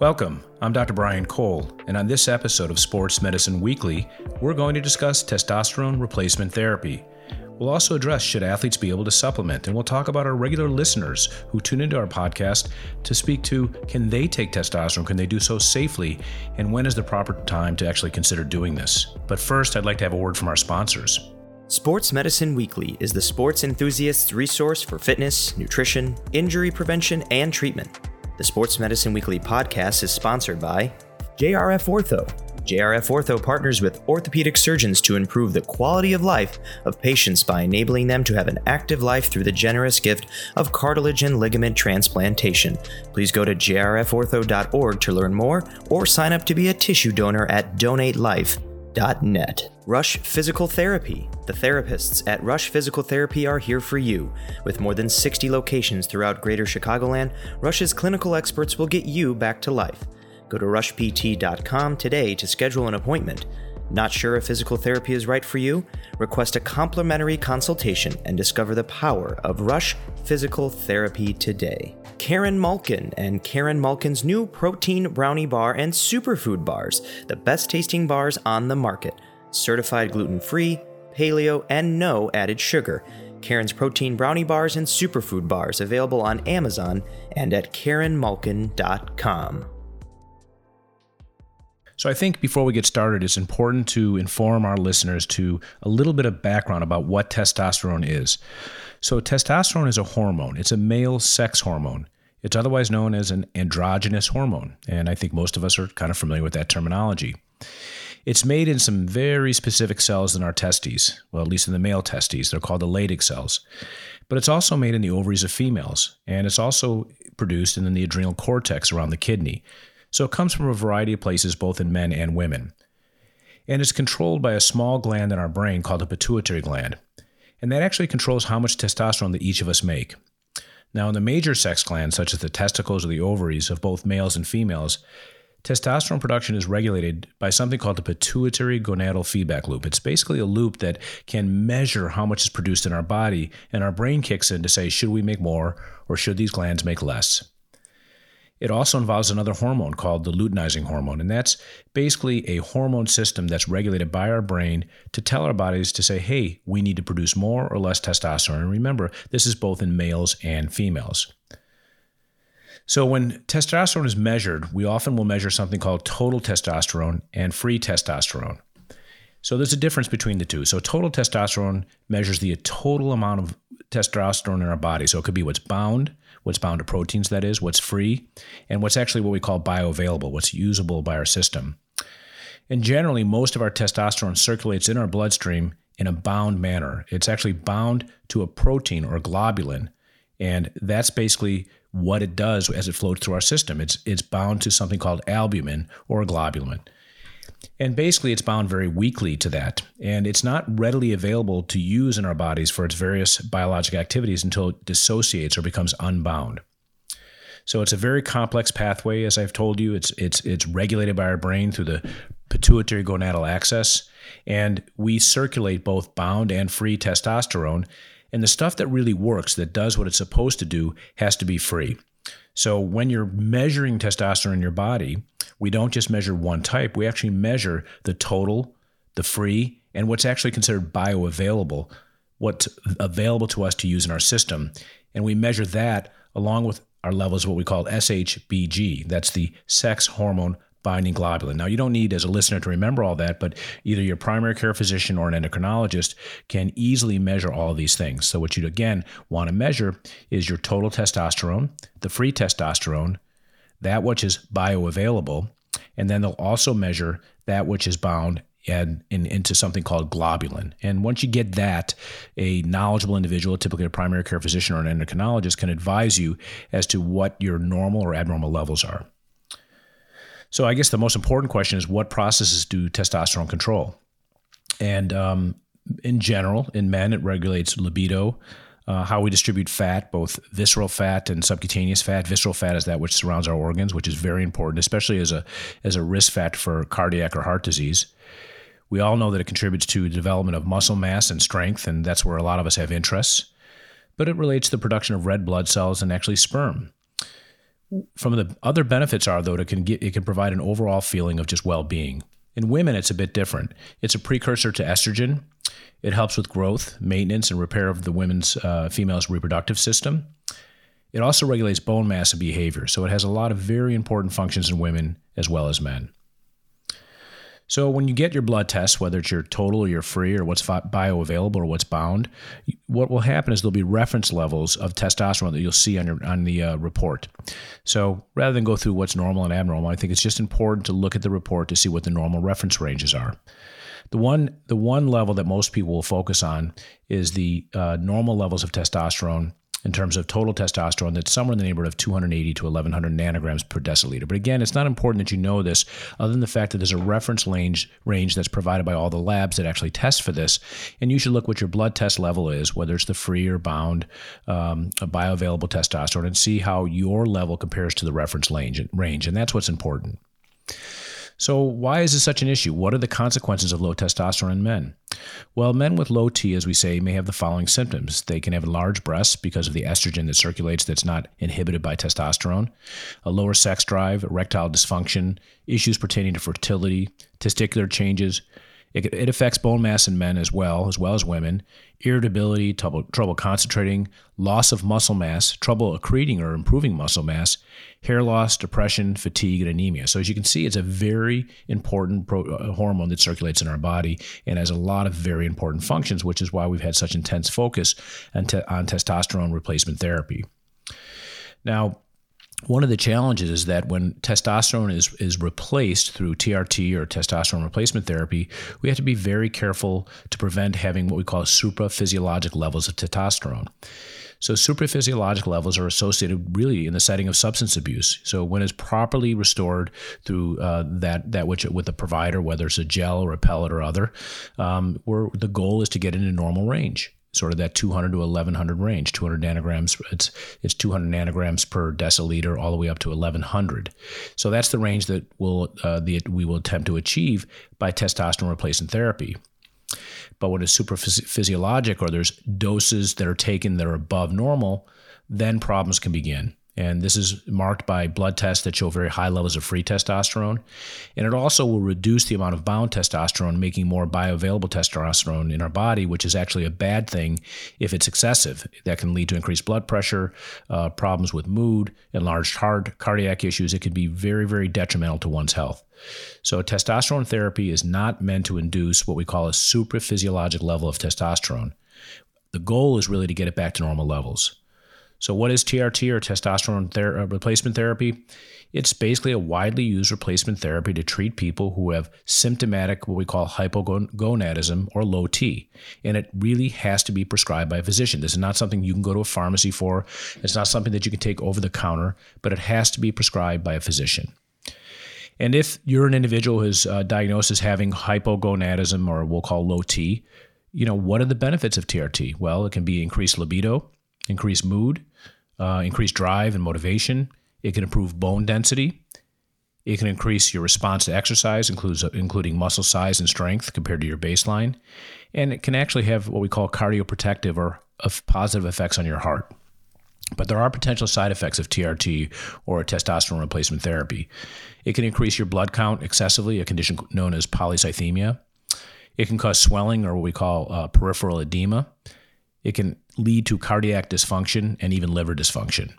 Welcome. I'm Dr. Brian Cole, and on this episode of Sports Medicine Weekly, we're going to discuss testosterone replacement therapy. We'll also address should athletes be able to supplement, and we'll talk about our regular listeners who tune into our podcast to speak to can they take testosterone? Can they do so safely? And when is the proper time to actually consider doing this? But first, I'd like to have a word from our sponsors. Sports Medicine Weekly is the sports enthusiast's resource for fitness, nutrition, injury prevention, and treatment. The Sports Medicine Weekly podcast is sponsored by JRF Ortho. JRF Ortho partners with orthopedic surgeons to improve the quality of life of patients by enabling them to have an active life through the generous gift of cartilage and ligament transplantation. Please go to jrfortho.org to learn more or sign up to be a tissue donor at Rush Physical Therapy. The therapists at Rush Physical Therapy are here for you. With more than 60 locations throughout Greater Chicagoland, Rush's clinical experts will get you back to life. Go to rushpt.com today to schedule an appointment. Not sure if physical therapy is right for you? Request a complimentary consultation and discover the power of Rush Physical Therapy today. Karen Malkin and Karen Malkin's new protein brownie bar and superfood bars, the best tasting bars on the market certified gluten free, paleo, and no added sugar. Karen's protein brownie bars and superfood bars available on Amazon and at KarenMalkin.com. So I think before we get started, it's important to inform our listeners to a little bit of background about what testosterone is. So testosterone is a hormone. It's a male sex hormone. It's otherwise known as an androgynous hormone, and I think most of us are kind of familiar with that terminology. It's made in some very specific cells in our testes, well, at least in the male testes. They're called the Leydig cells. But it's also made in the ovaries of females, and it's also produced in the adrenal cortex around the kidney. So it comes from a variety of places, both in men and women. And it's controlled by a small gland in our brain called the pituitary gland. And that actually controls how much testosterone that each of us make. Now, in the major sex glands, such as the testicles or the ovaries of both males and females, testosterone production is regulated by something called the pituitary gonadal feedback loop. It's basically a loop that can measure how much is produced in our body, and our brain kicks in to say, should we make more or should these glands make less? It also involves another hormone called the luteinizing hormone, and that's basically a hormone system that's regulated by our brain to tell our bodies to say, hey, we need to produce more or less testosterone. And remember, this is both in males and females. So, when testosterone is measured, we often will measure something called total testosterone and free testosterone. So, there's a difference between the two. So, total testosterone measures the total amount of testosterone in our body. So, it could be what's bound, what's bound to proteins, that is, what's free, and what's actually what we call bioavailable, what's usable by our system. And generally, most of our testosterone circulates in our bloodstream in a bound manner. It's actually bound to a protein or globulin, and that's basically what it does as it floats through our system. It's it's bound to something called albumin or globulin. And basically, it's bound very weakly to that. And it's not readily available to use in our bodies for its various biologic activities until it dissociates or becomes unbound. So it's a very complex pathway, as I've told you. It's, it's, it's regulated by our brain through the pituitary gonadal axis. And we circulate both bound and free testosterone. And the stuff that really works, that does what it's supposed to do, has to be free. So when you're measuring testosterone in your body, we don't just measure one type, we actually measure the total, the free, and what's actually considered bioavailable, what's available to us to use in our system. And we measure that along with our levels of what we call SHBG. That's the sex hormone binding globulin. Now, you don't need, as a listener, to remember all that, but either your primary care physician or an endocrinologist can easily measure all of these things. So, what you again want to measure is your total testosterone, the free testosterone, that which is bioavailable, and then they'll also measure that which is bound and in, into something called globulin. And once you get that, a knowledgeable individual, typically a primary care physician or an endocrinologist, can advise you as to what your normal or abnormal levels are. So I guess the most important question is what processes do testosterone control? And um, in general, in men, it regulates libido, uh, how we distribute fat, both visceral fat and subcutaneous fat. Visceral fat is that which surrounds our organs, which is very important, especially as a as a risk factor for cardiac or heart disease. We all know that it contributes to development of muscle mass and strength, and that's where a lot of us have interests. But it relates to the production of red blood cells and actually sperm from the other benefits are though it can get it can provide an overall feeling of just well-being. In women, it's a bit different. It's a precursor to estrogen. It helps with growth, maintenance, and repair of the women's uh, female's reproductive system. It also regulates bone mass and behavior, so it has a lot of very important functions in women as well as men. So when you get your blood test, whether it's your total or your free or what's bioavailable or what's bound, what will happen is there'll be reference levels of testosterone that you'll see on your on the uh, report. So rather than go through what's normal and abnormal, I think it's just important to look at the report to see what the normal reference ranges are. The one the one level that most people will focus on is the uh, normal levels of testosterone in terms of total testosterone that's somewhere in the neighborhood of 280 to 1100 nanograms per deciliter. But again, it's not important that you know this other than the fact that there's a reference range, range that's provided by all the labs that actually test for this. And you should look what your blood test level is, whether it's the free or bound um, bioavailable testosterone, and see how your level compares to the reference range. And that's what's important. So, why is this such an issue? What are the consequences of low testosterone in men? Well, men with low T, as we say, may have the following symptoms. They can have large breasts because of the estrogen that circulates that's not inhibited by testosterone, a lower sex drive, erectile dysfunction, issues pertaining to fertility, testicular changes, it, it affects bone mass in men as well, as well as women, irritability, trouble, trouble concentrating, loss of muscle mass, trouble accreting or improving muscle mass, hair loss, depression, fatigue, and anemia. So, as you can see, it's a very important pro, uh, hormone that circulates in our body and has a lot of very important functions, which is why we've had such intense focus on, te- on testosterone replacement therapy. Now, one of the challenges is that when testosterone is, is replaced through TRT or testosterone replacement therapy, we have to be very careful to prevent having what we call supraphysiologic levels of testosterone. So, supraphysiologic levels are associated really in the setting of substance abuse. So, when it's properly restored through uh, that that which with a provider, whether it's a gel or a pellet or other, um, where the goal is to get into normal range sort of that 200 to 1100 range 200 nanograms it's it's 200 nanograms per deciliter all the way up to 1100 so that's the range that will uh, the, we will attempt to achieve by testosterone replacement therapy. But when it's super physiologic or there's doses that are taken that are above normal then problems can begin and this is marked by blood tests that show very high levels of free testosterone. And it also will reduce the amount of bound testosterone, making more bioavailable testosterone in our body, which is actually a bad thing if it's excessive. That can lead to increased blood pressure, uh, problems with mood, enlarged heart, cardiac issues. It can be very, very detrimental to one's health. So, testosterone therapy is not meant to induce what we call a supraphysiologic level of testosterone. The goal is really to get it back to normal levels. So, what is TRT or testosterone ther- uh, replacement therapy? It's basically a widely used replacement therapy to treat people who have symptomatic, what we call hypogonadism or low T. And it really has to be prescribed by a physician. This is not something you can go to a pharmacy for, it's not something that you can take over the counter, but it has to be prescribed by a physician. And if you're an individual who's uh, diagnosed as having hypogonadism or we'll call low T, you know, what are the benefits of TRT? Well, it can be increased libido, increased mood, uh, increase drive and motivation. It can improve bone density. It can increase your response to exercise, includes, including muscle size and strength compared to your baseline. And it can actually have what we call cardioprotective or positive effects on your heart. But there are potential side effects of TRT or testosterone replacement therapy. It can increase your blood count excessively, a condition known as polycythemia. It can cause swelling or what we call uh, peripheral edema. It can lead to cardiac dysfunction and even liver dysfunction.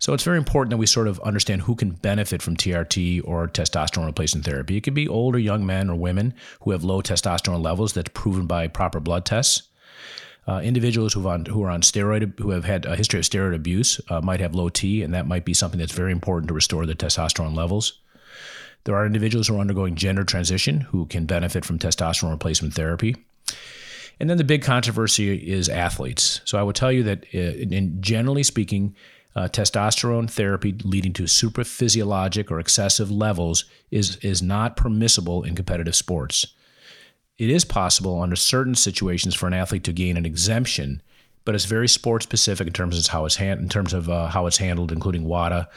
So it's very important that we sort of understand who can benefit from TRT or testosterone replacement therapy. It could be older young men or women who have low testosterone levels that's proven by proper blood tests. Uh, individuals who, on, who are on steroid, who have had a history of steroid abuse, uh, might have low T, and that might be something that's very important to restore the testosterone levels. There are individuals who are undergoing gender transition who can benefit from testosterone replacement therapy. And then the big controversy is athletes. So I would tell you that, uh, in generally speaking, uh, testosterone therapy leading to supraphysiologic or excessive levels is is not permissible in competitive sports. It is possible under certain situations for an athlete to gain an exemption, but it's very sport specific in terms of how it's hand, in terms of uh, how it's handled, including WADA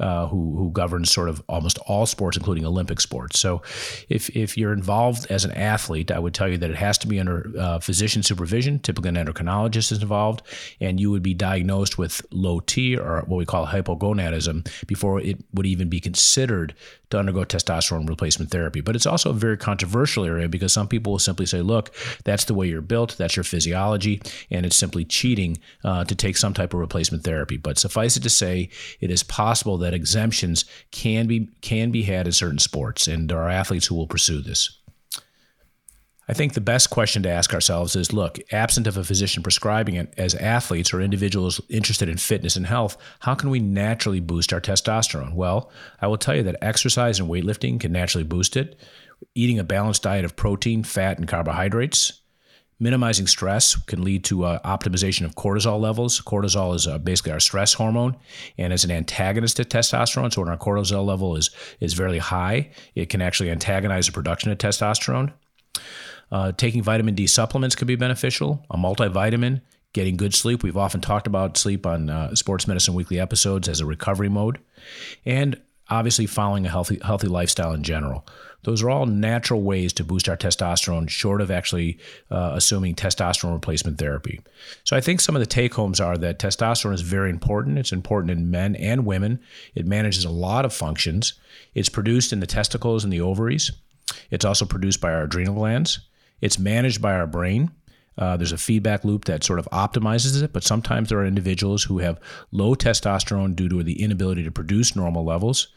uh, who who governs sort of almost all sports, including Olympic sports. So, if if you're involved as an athlete, I would tell you that it has to be under uh, physician supervision. Typically, an endocrinologist is involved, and you would be diagnosed with low T or what we call hypogonadism before it would even be considered to undergo testosterone replacement therapy. But it's also a very controversial area because some people will simply say, look, that's the way you're built, that's your physiology, and it's simply cheating uh, to take some type of replacement therapy. But suffice it to say, it is possible that exemptions can be can be had in certain sports, and there are athletes who will pursue this. I think the best question to ask ourselves is look, absent of a physician prescribing it as athletes or individuals interested in fitness and health, how can we naturally boost our testosterone? Well, I will tell you that exercise and weightlifting can naturally boost it. Eating a balanced diet of protein, fat, and carbohydrates. Minimizing stress can lead to uh, optimization of cortisol levels. Cortisol is uh, basically our stress hormone and is an antagonist to testosterone. So when our cortisol level is, is very high, it can actually antagonize the production of testosterone. Uh, taking vitamin D supplements could be beneficial. A multivitamin, getting good sleep. We've often talked about sleep on uh, Sports Medicine Weekly episodes as a recovery mode, and obviously following a healthy healthy lifestyle in general. Those are all natural ways to boost our testosterone, short of actually uh, assuming testosterone replacement therapy. So I think some of the take homes are that testosterone is very important. It's important in men and women. It manages a lot of functions. It's produced in the testicles and the ovaries. It's also produced by our adrenal glands. It's managed by our brain. Uh, there's a feedback loop that sort of optimizes it, but sometimes there are individuals who have low testosterone due to the inability to produce normal levels.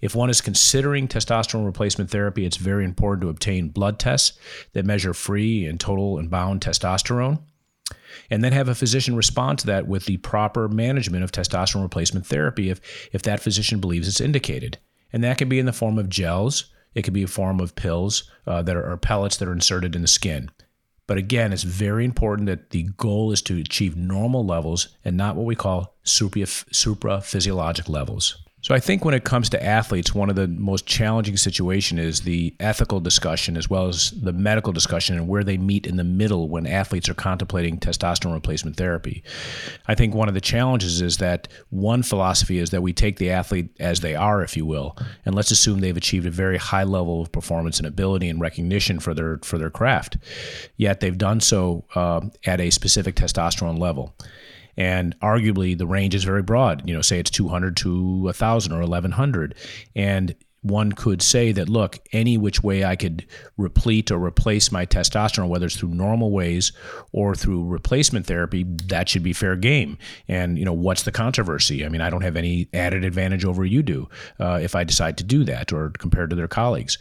If one is considering testosterone replacement therapy, it's very important to obtain blood tests that measure free and total and bound testosterone. And then have a physician respond to that with the proper management of testosterone replacement therapy if, if that physician believes it's indicated. And that can be in the form of gels, it could be a form of pills uh, that are, pellets that are inserted in the skin. But again, it's very important that the goal is to achieve normal levels and not what we call supra physiologic levels. So I think when it comes to athletes, one of the most challenging situation is the ethical discussion as well as the medical discussion and where they meet in the middle when athletes are contemplating testosterone replacement therapy. I think one of the challenges is that one philosophy is that we take the athlete as they are, if you will, and let's assume they've achieved a very high level of performance and ability and recognition for their for their craft. Yet they've done so uh, at a specific testosterone level and arguably the range is very broad. You know say it's 200 to 1000 or 1100 and one could say that look any which way i could replete or replace my testosterone whether it's through normal ways or through replacement therapy that should be fair game. And you know what's the controversy? I mean i don't have any added advantage over you do uh, if i decide to do that or compared to their colleagues.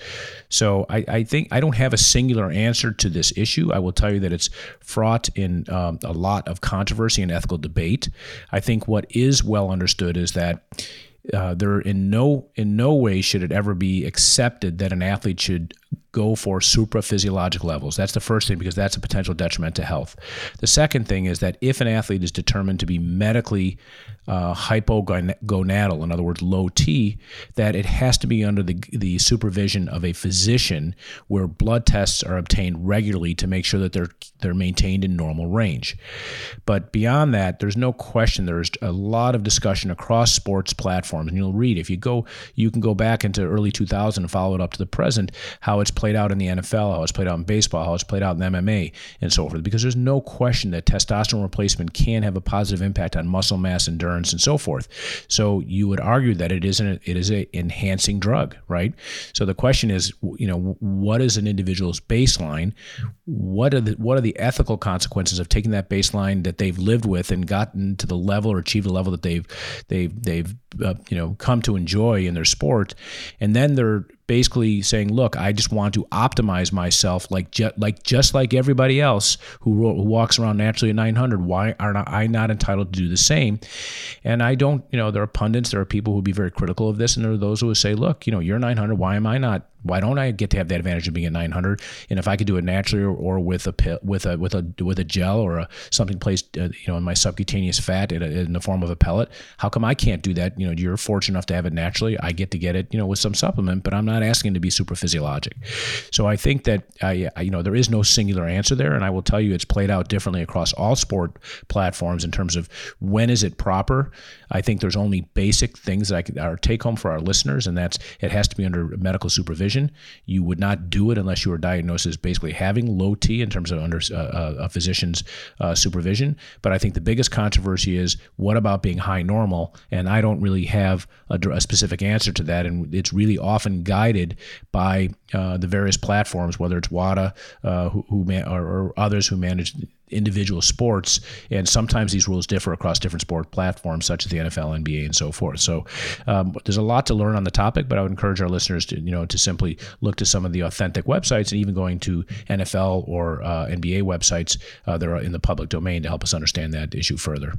So I, I, think i don't have a singular answer to this issue. I will tell you that it's fraught in um, a lot of controversy and ethical debate. I think what is well understood is that uh, there in no in no way should it ever be accepted that an athlete should go for supraphysiologic levels. That's the first thing because that's a potential detriment to health. The second thing is that if an athlete is determined to be medically uh, hypogonadal, in other words, low T, that it has to be under the, the supervision of a physician where blood tests are obtained regularly to make sure that they're, they're maintained in normal range. But beyond that, there's no question there's a lot of discussion across sports platforms. And you'll read, if you go, you can go back into early 2000 and follow it up to the present, how it's played out in the NFL, how it's played out in baseball, how it's played out in MMA, and so forth. Because there's no question that testosterone replacement can have a positive impact on muscle mass, endurance, and so forth. So you would argue that it isn't it is a enhancing drug, right? So the question is, you know, what is an individual's baseline? What are the what are the ethical consequences of taking that baseline that they've lived with and gotten to the level or achieved the level that they've they've they've uh, you know come to enjoy in their sport, and then they're basically saying, "Look, I just want to optimize myself like ju- like just like everybody else who, ro- who walks around naturally at 900. Why are not, I not entitled to do the same?" And I don't, you know, there are pundits, there are people who would be very critical of this, and there are those who would say, "Look, you know, you're 900. Why am I not why don't I get to have that advantage of being at 900? And if I could do it naturally or, or with a pill, with a with a with a gel or a, something placed, uh, you know, in my subcutaneous fat in, a, in, the form of a pellet, how come I can't do that? You know, you're fortunate enough to have it naturally. I get to get it, you know, with some supplement, but I'm not asking to be super physiologic. So I think that I, you know there is no singular answer there, and I will tell you it's played out differently across all sport platforms in terms of when is it proper. I think there's only basic things that I could, our take home for our listeners, and that's it has to be under medical supervision. You would not do it unless you were diagnosed as basically having low T in terms of under uh, a physician's uh, supervision. But I think the biggest controversy is what about being high normal? And I don't really have a, a specific answer to that, and it's really often guided by uh, the various platforms, whether it's WADA uh, who, who man, or, or others who manage individual sports, and sometimes these rules differ across different sport platforms, such as the NFL, NBA, and so forth. So um, there's a lot to learn on the topic, but I would encourage our listeners to you know to simply look to some of the authentic websites, and even going to NFL or uh, NBA websites uh, that are in the public domain to help us understand that issue further.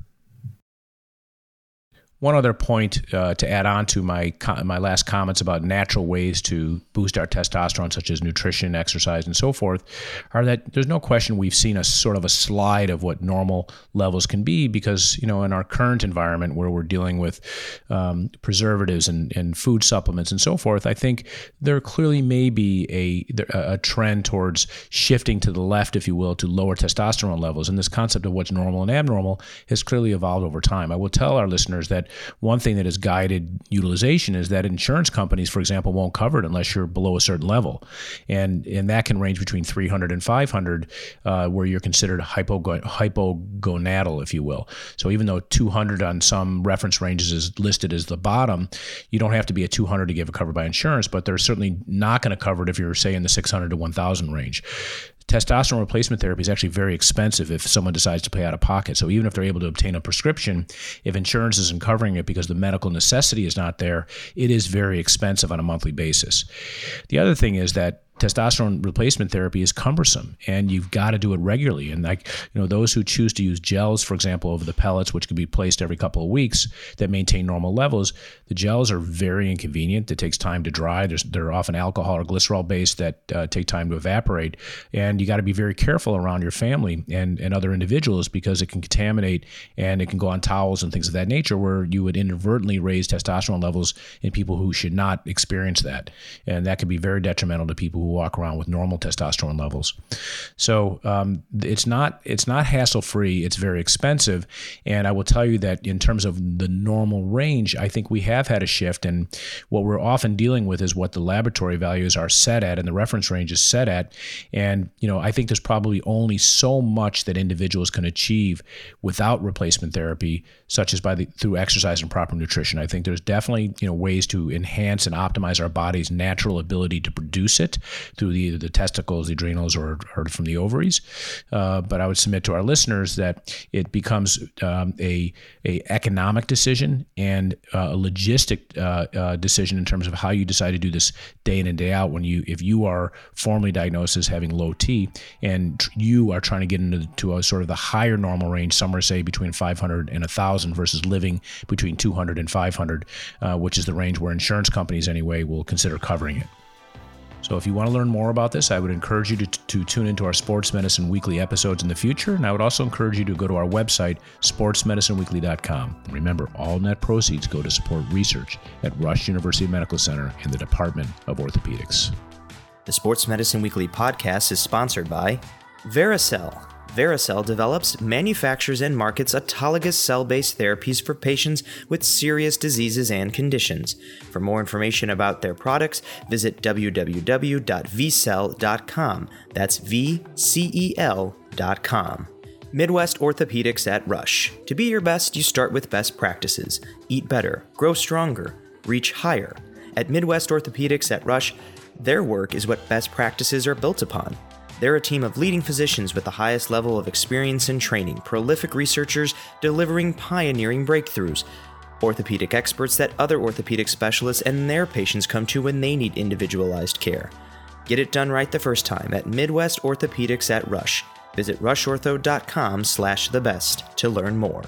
One other point uh, to add on to my my last comments about natural ways to boost our testosterone, such as nutrition, exercise, and so forth, are that there's no question we've seen a sort of a slide of what normal levels can be because you know in our current environment where we're dealing with um, preservatives and, and food supplements and so forth, I think there clearly may be a a trend towards shifting to the left, if you will, to lower testosterone levels, and this concept of what's normal and abnormal has clearly evolved over time. I will tell our listeners that one thing that has guided utilization is that insurance companies, for example, won't cover it unless you're below a certain level, and and that can range between 300 and 500, uh, where you're considered hypogonadal, if you will. So even though 200 on some reference ranges is listed as the bottom, you don't have to be a 200 to get covered by insurance, but they're certainly not going to cover it if you're say in the 600 to 1,000 range testosterone replacement therapy is actually very expensive if someone decides to pay out of pocket. So even if they're able to obtain a prescription, if insurance isn't covering it because the medical necessity is not there, it is very expensive on a monthly basis. The other thing is that testosterone replacement therapy is cumbersome and you've got to do it regularly. And like you know those who choose to use gels for example over the pellets which can be placed every couple of weeks that maintain normal levels the gels are very inconvenient. It takes time to dry. There's, they're often alcohol or glycerol based that uh, take time to evaporate. And you got to be very careful around your family and, and other individuals because it can contaminate and it can go on towels and things of that nature where you would inadvertently raise testosterone levels in people who should not experience that. And that can be very detrimental to people who walk around with normal testosterone levels. So um, it's not it's not hassle free. It's very expensive, and I will tell you that in terms of the normal range, I think we have had a shift. And what we're often dealing with is what the laboratory values are set at, and the reference range is set at. And you know, I think there's probably only so much that individuals can achieve without replacement therapy, such as by the through exercise and proper nutrition. I think there's definitely you know ways to enhance and optimize our body's natural ability to produce it through the, either the testicles, the adrenals, or, or from the ovaries. Uh, but I would submit to our listeners that it becomes um, a, a economic decision and uh, a logistic uh, uh, decision in terms of how you decide to do this day in and day out. When you, if you are formally diagnosed as having low T and you are trying to get into to a sort of the higher normal range, somewhere say between 500 and 1,000 versus living between 200 and 500, uh, which is the range where insurance companies anyway will consider covering it. So, if you want to learn more about this, I would encourage you to, to tune into our Sports Medicine Weekly episodes in the future. And I would also encourage you to go to our website, sportsmedicineweekly.com. Remember, all net proceeds go to support research at Rush University Medical Center in the Department of Orthopedics. The Sports Medicine Weekly podcast is sponsored by Vericel Vericel develops, manufactures, and markets autologous cell based therapies for patients with serious diseases and conditions. For more information about their products, visit www.vcel.com. That's V C E L.com. Midwest Orthopedics at Rush. To be your best, you start with best practices. Eat better, grow stronger, reach higher. At Midwest Orthopedics at Rush, their work is what best practices are built upon. They're a team of leading physicians with the highest level of experience and training, prolific researchers delivering pioneering breakthroughs, orthopedic experts that other orthopedic specialists and their patients come to when they need individualized care. Get it done right the first time at Midwest Orthopedics at Rush. Visit rushortho.com slash the best to learn more.